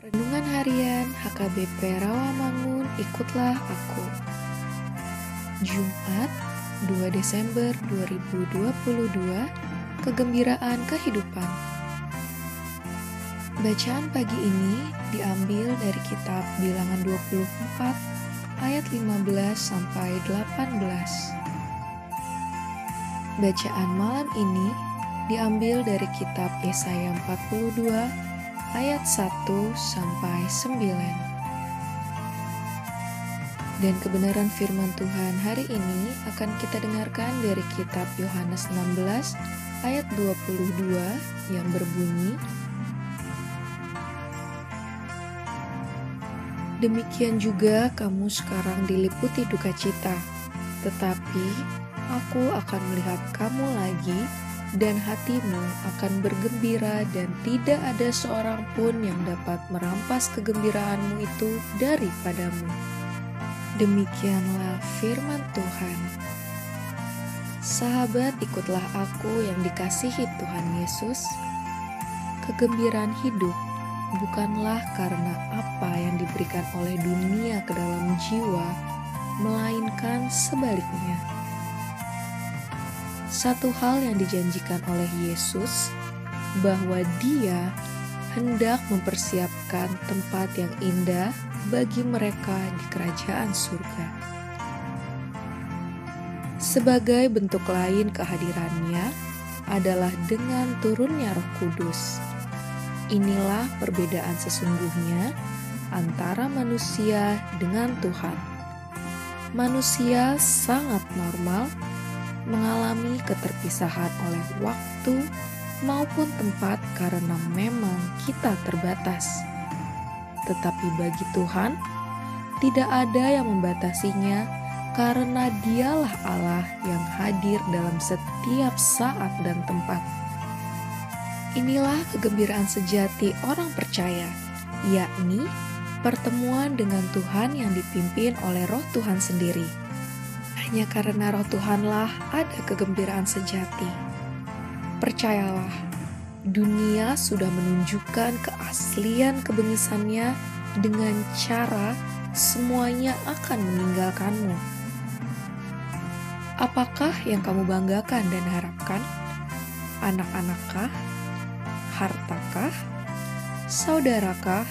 HKBP Rawamangun, ikutlah aku. Jumat, 2 Desember 2022, kegembiraan kehidupan. Bacaan pagi ini diambil dari kitab Bilangan 24 ayat 15 sampai 18. Bacaan malam ini diambil dari kitab Yesaya 42 ayat 1 sampai 9. Dan kebenaran firman Tuhan hari ini akan kita dengarkan dari kitab Yohanes 16 ayat 22 yang berbunyi Demikian juga kamu sekarang diliputi duka cita, tetapi aku akan melihat kamu lagi dan hatimu akan bergembira dan tidak ada seorang pun yang dapat merampas kegembiraanmu itu daripadamu. Demikianlah firman Tuhan. Sahabat, ikutlah aku yang dikasihi Tuhan Yesus. Kegembiraan hidup bukanlah karena apa yang diberikan oleh dunia ke dalam jiwa, melainkan sebaliknya. Satu hal yang dijanjikan oleh Yesus bahwa Dia hendak mempersiapkan tempat yang indah bagi mereka di kerajaan surga. Sebagai bentuk lain kehadirannya adalah dengan turunnya Roh Kudus Inilah perbedaan sesungguhnya antara manusia dengan Tuhan. Manusia sangat normal mengalami keterpisahan oleh waktu maupun tempat karena memang kita terbatas. Tetapi bagi Tuhan, tidak ada yang membatasinya karena Dialah Allah yang hadir dalam setiap saat dan tempat. Inilah kegembiraan sejati orang percaya, yakni pertemuan dengan Tuhan yang dipimpin oleh Roh Tuhan sendiri. Hanya karena Roh Tuhanlah ada kegembiraan sejati. Percayalah, dunia sudah menunjukkan keaslian kebengisannya dengan cara semuanya akan meninggalkanmu. Apakah yang kamu banggakan dan harapkan? Anak-anakkah? hartakah, saudarakah,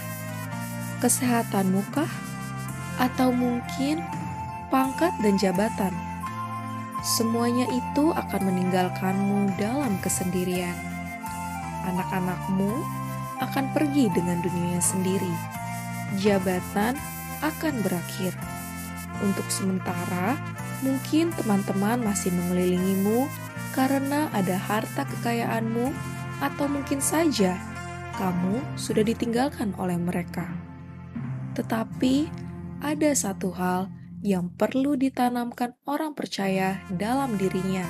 kesehatanmu kah, atau mungkin pangkat dan jabatan? Semuanya itu akan meninggalkanmu dalam kesendirian. Anak-anakmu akan pergi dengan dunia sendiri. Jabatan akan berakhir. Untuk sementara, mungkin teman-teman masih mengelilingimu karena ada harta kekayaanmu atau mungkin saja kamu sudah ditinggalkan oleh mereka. Tetapi ada satu hal yang perlu ditanamkan orang percaya dalam dirinya,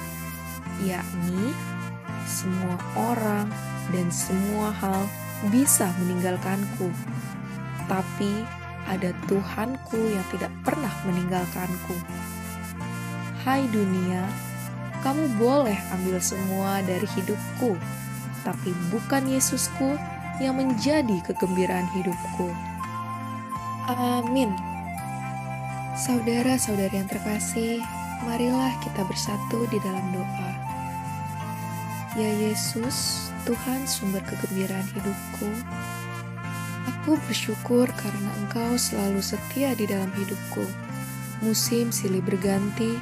yakni semua orang dan semua hal bisa meninggalkanku, tapi ada Tuhanku yang tidak pernah meninggalkanku. Hai dunia, kamu boleh ambil semua dari hidupku, tapi bukan Yesusku yang menjadi kegembiraan hidupku. Amin. Saudara-saudari yang terkasih, marilah kita bersatu di dalam doa. Ya Yesus, Tuhan sumber kegembiraan hidupku, aku bersyukur karena Engkau selalu setia di dalam hidupku. Musim silih berganti,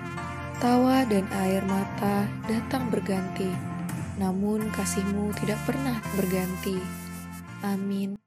tawa dan air mata datang berganti namun kasihmu tidak pernah berganti. Amin.